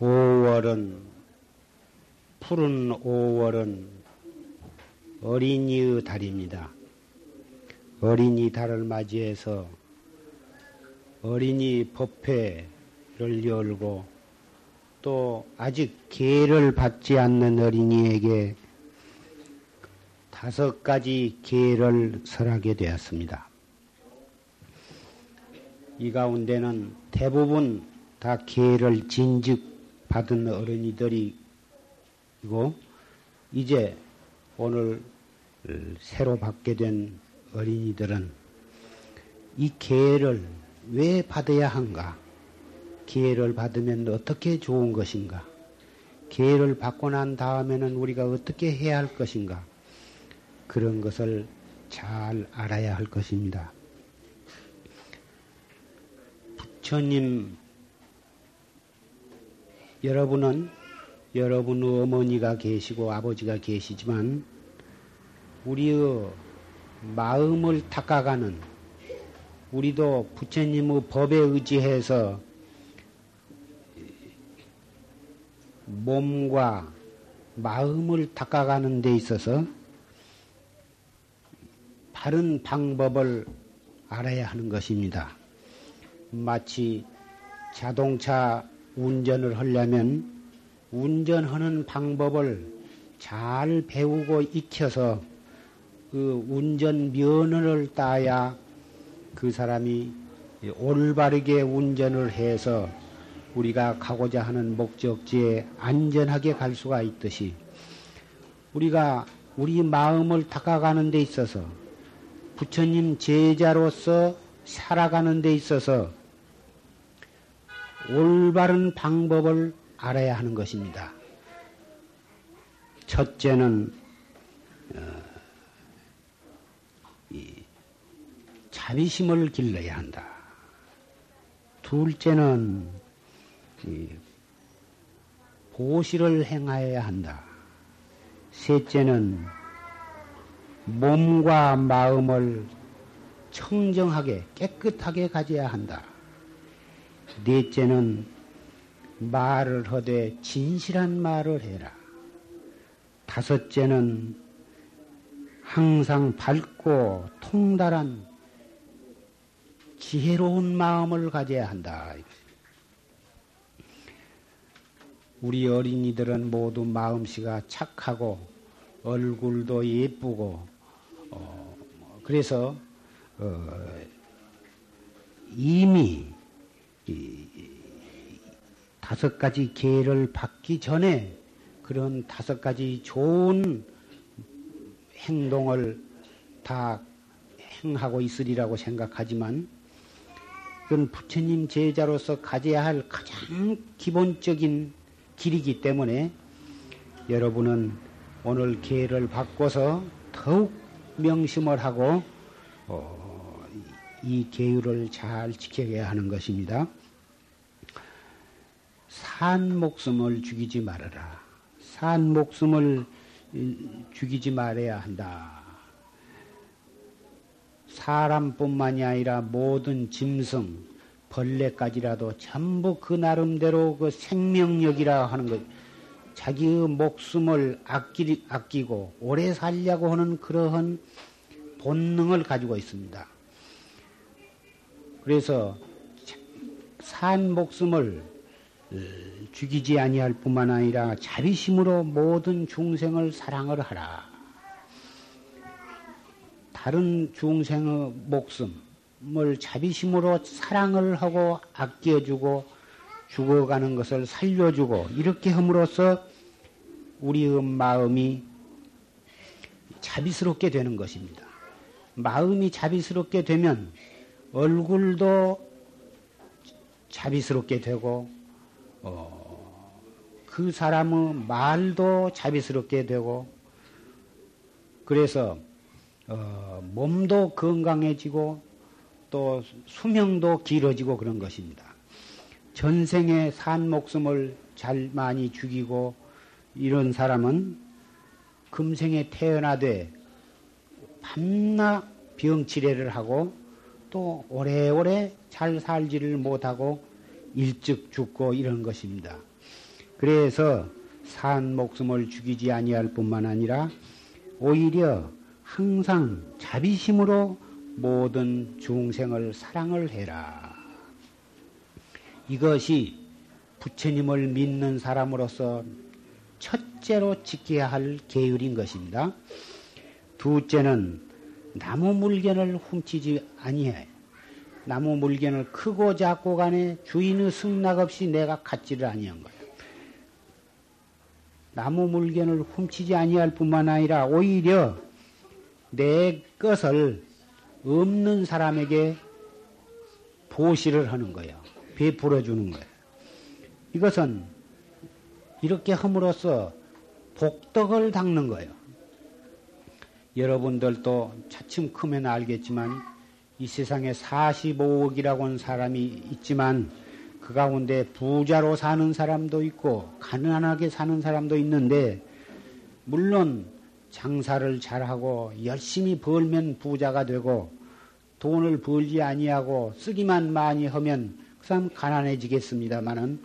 5월은 푸른 5월은 어린이의 달입니다. 어린이 달을 맞이해서 어린이 법회를 열고 또 아직 계를 받지 않는 어린이에게 다섯 가지 계를 설하게 되었습니다. 이 가운데는 대부분 다 계를 진즉 받은 어린이들이고 이제 오늘 새로 받게 된 어린이들은 이 계를 왜 받아야 한가? 기회를 받으면 어떻게 좋은 것인가? 기회를 받고 난 다음에는 우리가 어떻게 해야 할 것인가? 그런 것을 잘 알아야 할 것입니다. 부처님, 여러분은 여러분 어머니가 계시고 아버지가 계시지만 우리의 마음을 닦아가는 우리도 부처님의 법에 의지해서 몸과 마음을 닦아가는 데 있어서 바른 방법을 알아야 하는 것입니다. 마치 자동차 운전을 하려면 운전하는 방법을 잘 배우고 익혀서 그 운전 면허를 따야 그 사람이 올바르게 운전을 해서 우리가 가고자 하는 목적지에 안전하게 갈 수가 있듯이 우리가 우리 마음을 닦아가는 데 있어서 부처님 제자로서 살아가는 데 있어서 올바른 방법을 알아야 하는 것입니다. 첫째는 어, 자비심을 길러야 한다. 둘째는 보시를 행하여야 한다. 셋째는 몸과 마음을 청정하게 깨끗하게 가져야 한다. 넷째는 말을 하되 진실한 말을 해라. 다섯째는 항상 밝고 통달한 지혜로운 마음을 가져야 한다. 우리 어린이들은 모두 마음씨가 착하고 얼굴도 예쁘고 어, 그래서 어, 이미 다섯 가지 기회를 받기 전에 그런 다섯 가지 좋은 행동을 다 행하고 있으리라고 생각하지만 그건 부처님 제자로서 가져야 할 가장 기본적인 길이기 때문에 여러분은 오늘 기회를 바꿔서 더욱 명심을 하고 어, 이 계율을 잘 지켜야 하는 것입니다. 산 목숨을 죽이지 말아라. 산 목숨을 죽이지 말아야 한다. 사람뿐만이 아니라 모든 짐승, 벌레까지라도 전부 그 나름대로 그 생명력이라 하는 것, 자기의 목숨을 아끼, 아끼고 오래 살려고 하는 그러한 본능을 가지고 있습니다. 그래서 산 목숨을 어, 죽이지 아니할 뿐만 아니라 자비심으로 모든 중생을 사랑을 하라. 다른 중생의 목숨을 자비심으로 사랑을 하고 아껴주고 죽어가는 것을 살려주고 이렇게 함으로써 우리의 마음이 자비스럽게 되는 것입니다. 마음이 자비스럽게 되면 얼굴도 자비스럽게 되고 어, 그 사람의 말도 자비스럽게 되고 그래서 어, 몸도 건강해지고 또 수명도 길어지고 그런 것입니다. 전생에 산 목숨을 잘 많이 죽이고 이런 사람은 금생에 태어나되 밤낮 병치레를 하고 또 오래오래 잘 살지를 못하고 일찍 죽고 이런 것입니다. 그래서 산 목숨을 죽이지 아니할 뿐만 아니라 오히려 항상 자비심으로 모든 중생을 사랑을 해라. 이것이 부처님을 믿는 사람으로서 첫째로 지켜야 할 계율인 것입니다. 둘째는 나무 물견을 훔치지 아니해. 나무 물견을 크고 작고 간에 주인의 승낙 없이 내가 갖지를 아니한 거야. 나무 물견을 훔치지 아니할 뿐만 아니라 오히려 내 것을 없는 사람에게 보시를 하는 거예요. 베풀어 주는 거예요. 이것은 이렇게 함으로써 복덕을 닦는 거예요. 여러분들도 차츰 크면 알겠지만 이 세상에 45억이라고 하는 사람이 있지만 그 가운데 부자로 사는 사람도 있고 가난하게 사는 사람도 있는데 물론 장사를 잘하고 열심히 벌면 부자가 되고 돈을 벌지 아니하고 쓰기만 많이 하면 그 사람 가난해지겠습니다마는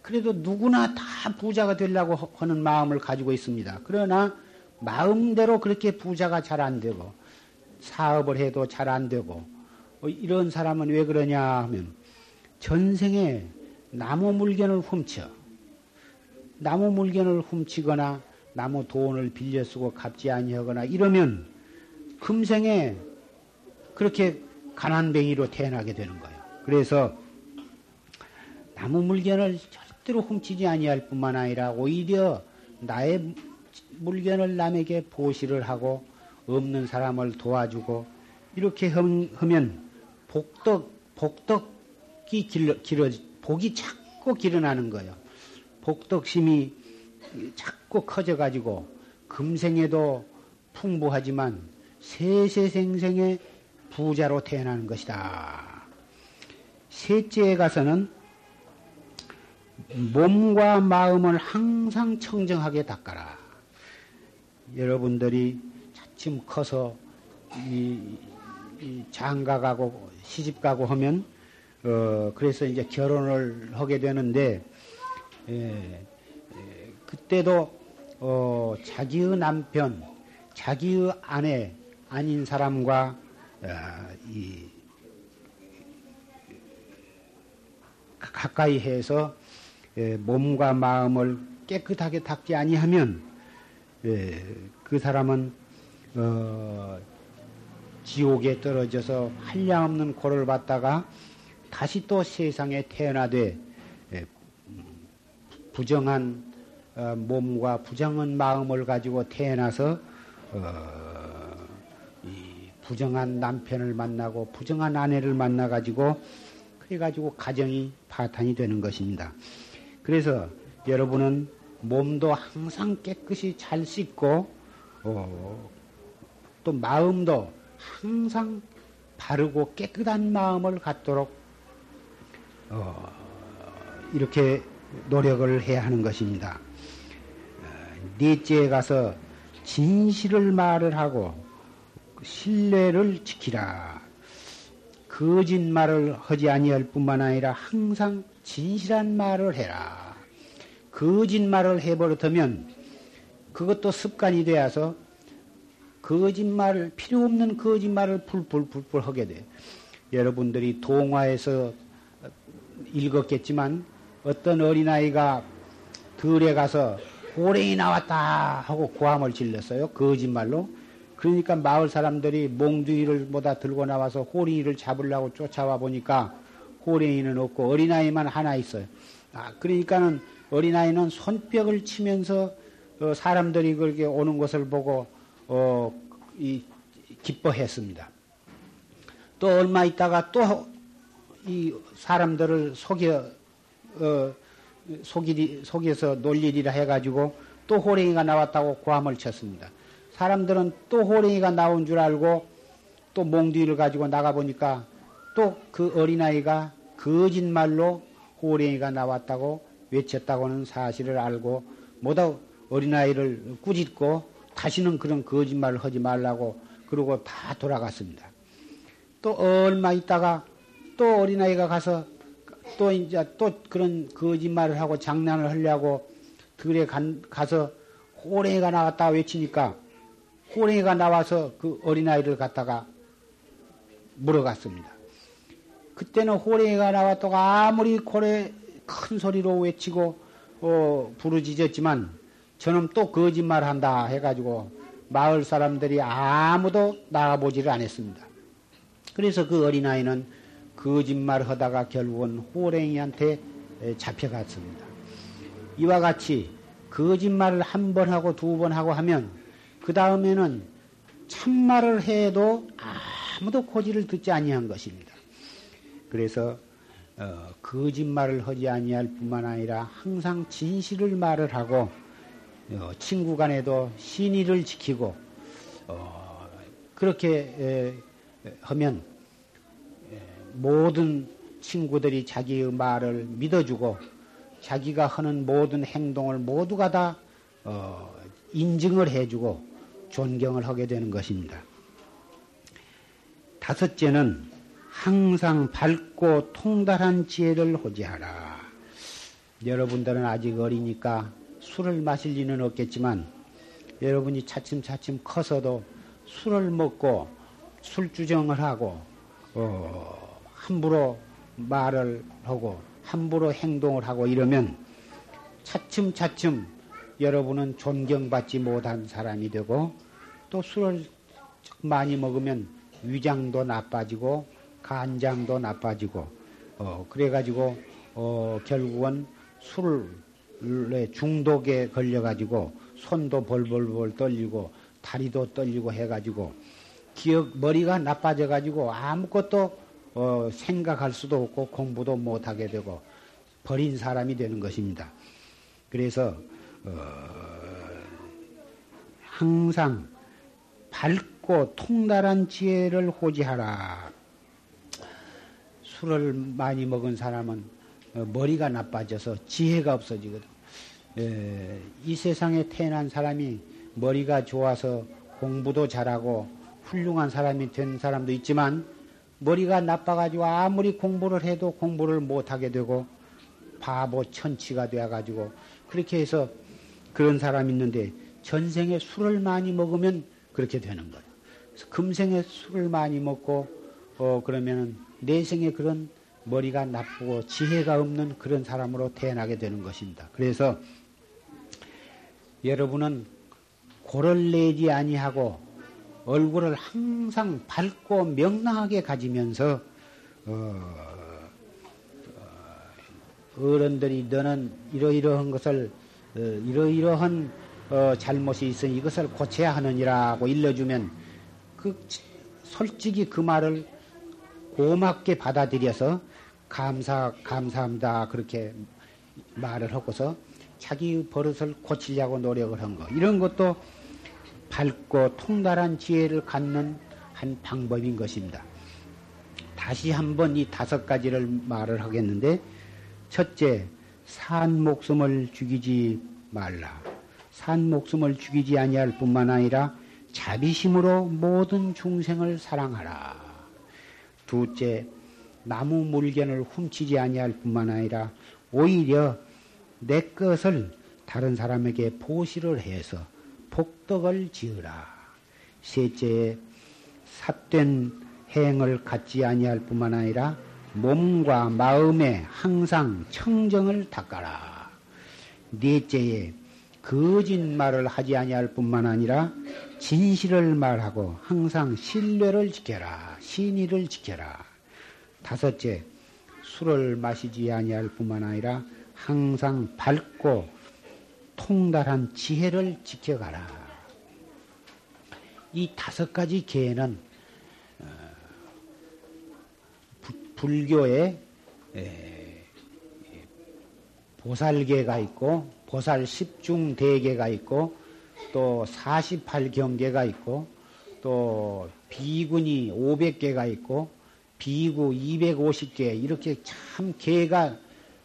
그래도 누구나 다 부자가 되려고 하는 마음을 가지고 있습니다. 그러나 마음대로 그렇게 부자가 잘 안 되고 사업을 해도 잘 안 되고 어, 이런 사람은 왜 그러냐 하면 전생에 나무 물건을 훔쳐 나무 물건을 훔치거나 나무 돈을 빌려 쓰고 갚지 아니하거나 이러면 금생에 그렇게 가난뱅이로 태어나게 되는 거예요. 그래서 나무 물건을 절대로 훔치지 아니할 뿐만 아니라 오히려 나의 물건을 남에게 보시를 하고 없는 사람을 도와주고 이렇게 하면 복덕 복덕 복이 길러, 길어, 복이 자꾸 길어나는 거예요. 복덕심이 자꾸 커져 가지고 금생에도 풍부하지만 세세생생의 부자로 태어나는 것이다. 셋째에 가서는 몸과 마음을 항상 청정하게 닦아라. 여러분들이 차츰 커서 이, 이 장가가고 시집가고 하면 어, 그래서 이제 결혼을 하게 되는데, 예, 예, 그때도, 어, 자기의 남편, 자기의 아내 아닌 사람과, 어, 이, 가까이 해서 예, 몸과 마음을 깨끗하게 닦지 아니하면 예, 그 사람은 어, 지옥에 떨어져서 한량없는 고를 받다가 다시 또 세상에 태어나되 예, 부정한 어, 몸과 부정한 마음을 가지고 태어나서 어, 부정한 남편을 만나고 부정한 아내를 만나 가지고 그래 가지고 가정이 파탄이 되는 것입니다. 그래서 여러분은 몸도 항상 깨끗이 잘 씻고 어, 또 마음도 항상 바르고 깨끗한 마음을 갖도록 어, 이렇게 노력을 해야 하는 것입니다. 어, 넷째에 가서 진실을 말을 하고 신뢰를 지키라. 거짓말을 하지 아니할 뿐만 아니라 항상 진실한 말을 해라. 거짓말을 해버릇하면 그것도 습관이 되어서 거짓말을 필요 없는 거짓말을 풀풀풀풀 하게 돼. 여러분들이 동화에서 읽었겠지만 어떤 어린아이가 들에 가서 호랭이 나왔다 하고 고함을 질렀어요. 거짓말로. 그러니까 마을 사람들이 몽둥이를 보다 들고 나와서 호랭이를 잡으려고 쫓아와 보니까 호랭이는 없고 어린아이만 하나 있어요. 아, 그러니까는 어린아이는 손뼉을 치면서 어, 사람들이 그렇게 오는 것을 보고 어, 이, 기뻐했습니다. 또 얼마 있다가 또 이 사람들을 속여 어, 속이 속여서 놀리리라 해가지고 또 호랭이가 나왔다고 고함을 쳤습니다. 사람들은 또 호랭이가 나온 줄 알고 또 몽둥이를 가지고 나가 보니까 또 그 어린아이가 거짓말로 호랭이가 나왔다고 외쳤다고는 사실을 알고 모두 어린아이를 꾸짖고 다시는 그런 거짓말을 하지 말라고 그러고 다 돌아갔습니다. 또 얼마 있다가 또 어린아이가 가서 또 이제 또 그런 거짓말을 하고 장난을 하려고 들에 간, 가서 호랭이가 나왔다 외치니까 호랭이가 나와서 그 어린아이를 갖다가 물어갔습니다. 그때는 호랭이가 나왔다고 아무리 고래 큰 소리로 외치고 어, 부르짖었지만 저는 또 거짓말한다 해가지고 마을 사람들이 아무도 나가보지를 않았습니다. 그래서 그 어린아이는 거짓말 하다가 결국은 호랭이한테 잡혀갔습니다. 이와 같이 거짓말을 한 번 하고 두 번 하고 하면 그 다음에는 참말을 해도 아무도 고지를 듣지 아니한 것입니다. 그래서 어, 거짓말을 하지 아니할 뿐만 아니라 항상 진실을 말을 하고 어, 친구 간에도 신의를 지키고 어, 그렇게 에, 하면 에, 모든 친구들이 자기의 말을 믿어주고 자기가 하는 모든 행동을 모두가 다 어, 인증을 해주고 존경을 하게 되는 것입니다. 다섯째는 항상 밝고 통달한 지혜를 호지하라. 여러분들은 아직 어리니까 술을 마실 리는 없겠지만 여러분이 차츰차츰 커서도 술을 먹고 술주정을 하고 어, 함부로 말을 하고 함부로 행동을 하고 이러면 차츰차츰 여러분은 존경받지 못한 사람이 되고 또 술을 많이 먹으면 위장도 나빠지고 간장도 나빠지고 어 그래가지고 어 결국은 술에 중독에 걸려가지고 손도 벌벌벌 떨리고 다리도 떨리고 해가지고 기억 머리가 나빠져가지고 아무것도 어 생각할 수도 없고 공부도 못하게 되고 버린 사람이 되는 것입니다. 그래서 어 항상 밝고 통달한 지혜를 호지하라. 술을 많이 먹은 사람은 어, 머리가 나빠져서 지혜가 없어지거든. 에, 이 세상에 태어난 사람이 머리가 좋아서 공부도 잘하고 훌륭한 사람이 된 사람도 있지만 머리가 나빠가지고 아무리 공부를 해도 공부를 못하게 되고 바보 천치가 되어가지고 그렇게 해서 그런 사람이 있는데 전생에 술을 많이 먹으면 그렇게 되는 거예요. 금생에 술을 많이 먹고 어 그러면은 내생에 그런 머리가 나쁘고 지혜가 없는 그런 사람으로 태어나게 되는 것입니다. 그래서 여러분은 고를 내지 아니하고 얼굴을 항상 밝고 명랑하게 가지면서 어, 어 른들이 너는 이러이러한 것을 어, 이러이러한 어, 잘못이 있으니 이것을 고쳐야 하느니라고 일러주면 그 솔직히 그 말을 고맙게 받아들여서 감사, 감사합니다. 그렇게 말을 하고서 자기 버릇을 고치려고 노력을 한 거. 이런 것도 밝고 통달한 지혜를 갖는 한 방법인 것입니다. 다시 한번 이 다섯 가지를 말을 하겠는데, 첫째, 산 목숨을 죽이지 말라. 산 목숨을 죽이지 아니할 뿐만 아니라 자비심으로 모든 중생을 사랑하라. 둘째, 나무 물견을 훔치지 아니할 뿐만 아니라 오히려 내 것을 다른 사람에게 보시를 해서 복덕을 지으라. 셋째, 삿된 행을 갖지 아니할 뿐만 아니라 몸과 마음에 항상 청정을 닦아라. 넷째에 거짓말을 하지 아니할 뿐만 아니라 진실을 말하고 항상 신뢰를 지켜라. 신의를 지켜라. 다섯째, 술을 마시지 아니할 뿐만 아니라 항상 밝고 통달한 지혜를 지켜가라. 이 다섯 가지 계는 어, 불교의 보살계가 있고 보살 10중 대계가 있고 또 48경계가 있고 또 비군이 500개가 있고 비구 250개 이렇게 참 개가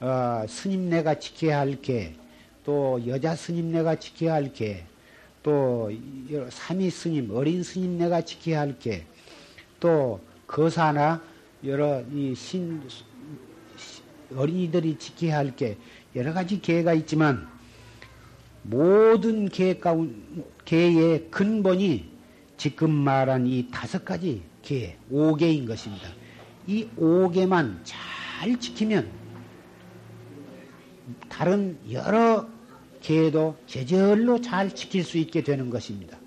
어, 스님네가 지켜야 할 개, 또 여자 스님네가 지켜야 할 개, 또 삼위 스님, 어린 스님네가 지켜야 할 개, 또 거사나 여러 이 신 어린이들이 지켜야 할 게 여러 가지 개가 있지만 모든 개 가운 개의 근본이 지금 말한 이 다섯 가지 개, 오개인 것입니다. 이 오개만 잘 지키면 다른 여러 개도 제절로 잘 지킬 수 있게 되는 것입니다.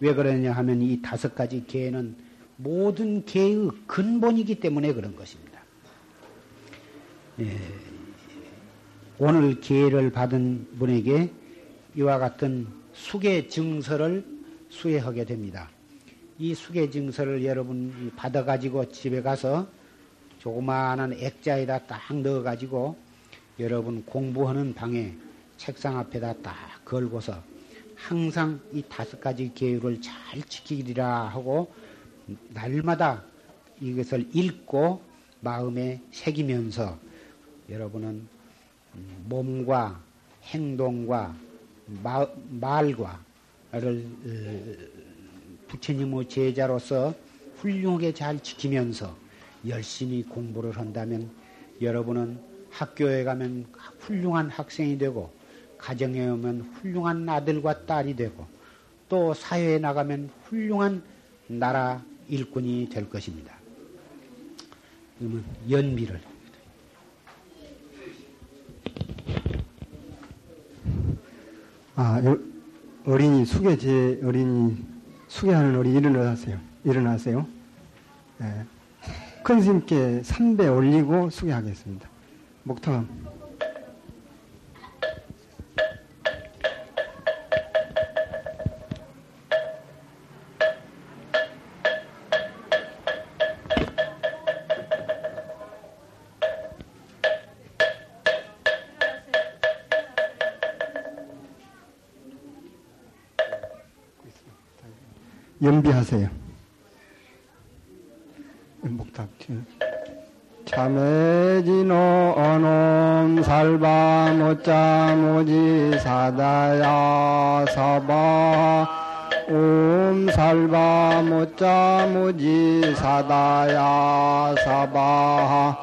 왜 그러냐 하면 이 다섯 가지 개는 모든 개의 근본이기 때문에 그런 것입니다. 예, 오늘 기회를 받은 분에게 이와 같은 수계 증서를 수행하게 됩니다. 이 수계 증서를 여러분 받아가지고 집에 가서 조그마한 액자에다 딱 넣어가지고 여러분 공부하는 방에 책상 앞에다 딱 걸고서 항상 이 다섯 가지 계율을 잘 지키리라 하고 날마다 이것을 읽고 마음에 새기면서 여러분은 몸과 행동과 마, 말과를 어, 부처님의 제자로서 훌륭하게 잘 지키면서 열심히 공부를 한다면 여러분은 학교에 가면 훌륭한 학생이 되고 가정에 오면 훌륭한 아들과 딸이 되고 또 사회에 나가면 훌륭한 나라 일꾼이 될 것입니다. 그러면 연비를 아, 어린이 수계제 어린이 수계하는 어린이 일어나세요. 일어나세요. 네. 큰 스님께 3배 올리고 수계하겠습니다. 목탁 연비하세요. 목탁. 참해진노 어놈 살바 못자 모지 사다야 사바 옴 살바 못자 모지 사다야 사바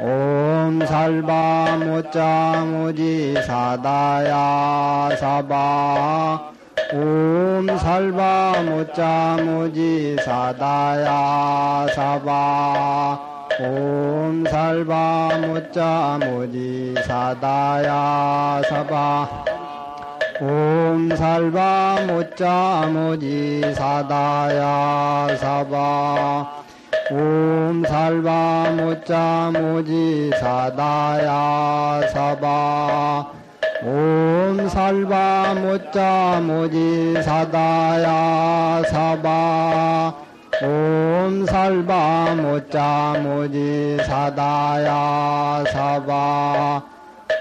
옴 살바 못자 모지 사다야 사바 옴 살바 모짜 모지 사다야 사바 옴 살바 모짜 모지 사다야 사바 옴 살바 모짜 모지 사다야 사바 옴 살바 모짜 모지 사다야 사바 옴 살바 모짜 모지 사다야 사바 옴 살바 모짜 모지 사다야 사바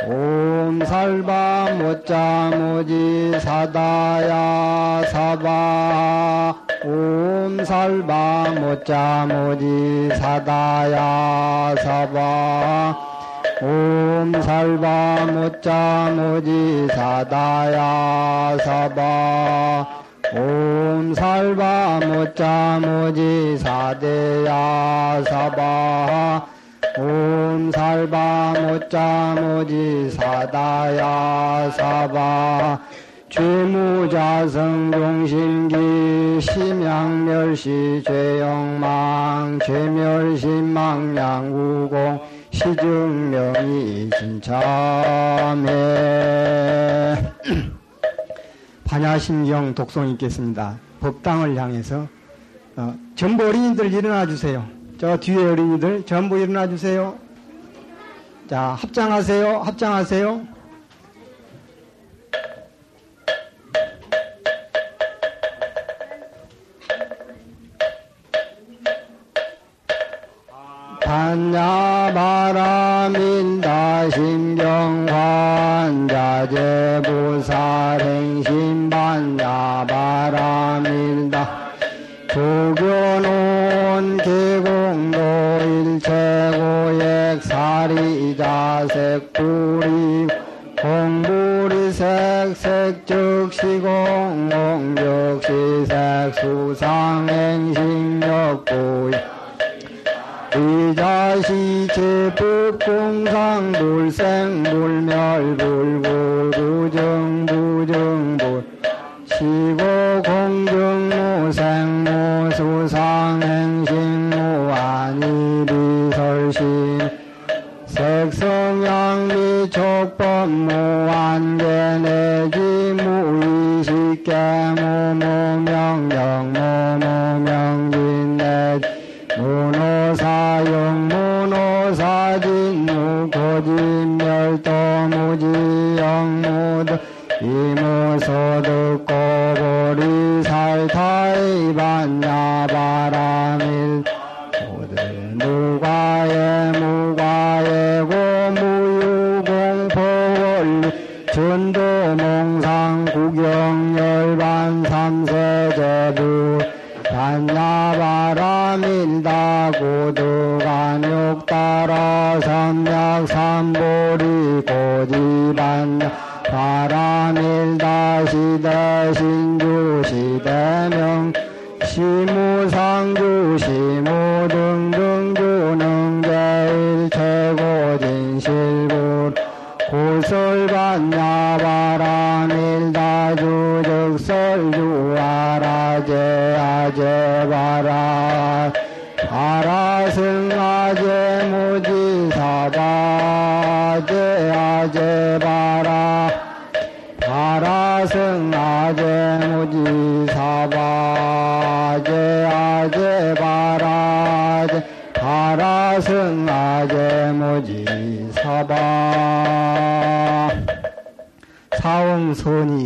옴 살바 모짜 모지 사다야 사바 옴 살바 모짜 모지 사다야 사바 옴 살바 모짜 모지 사다야 사바 옴 살바 모짜 모지 사대야 사바 옴 살바 모짜 모지 사다야 사바 죄무자성 종신기 심양멸시 죄영망 죄멸신망양우공 시증명이 진참에 반야심경 독송 있겠습니다. 법당을 향해서 어, 전부 어린이들 일어나 주세요. 저 뒤에 어린이들 전부 일어나 주세요. 자 합장하세요. 합장하세요. 신경환자제 보살행신 반야 바라민다. 도교논 계공도 일체고액 사리자색 뿌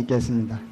있겠습니다.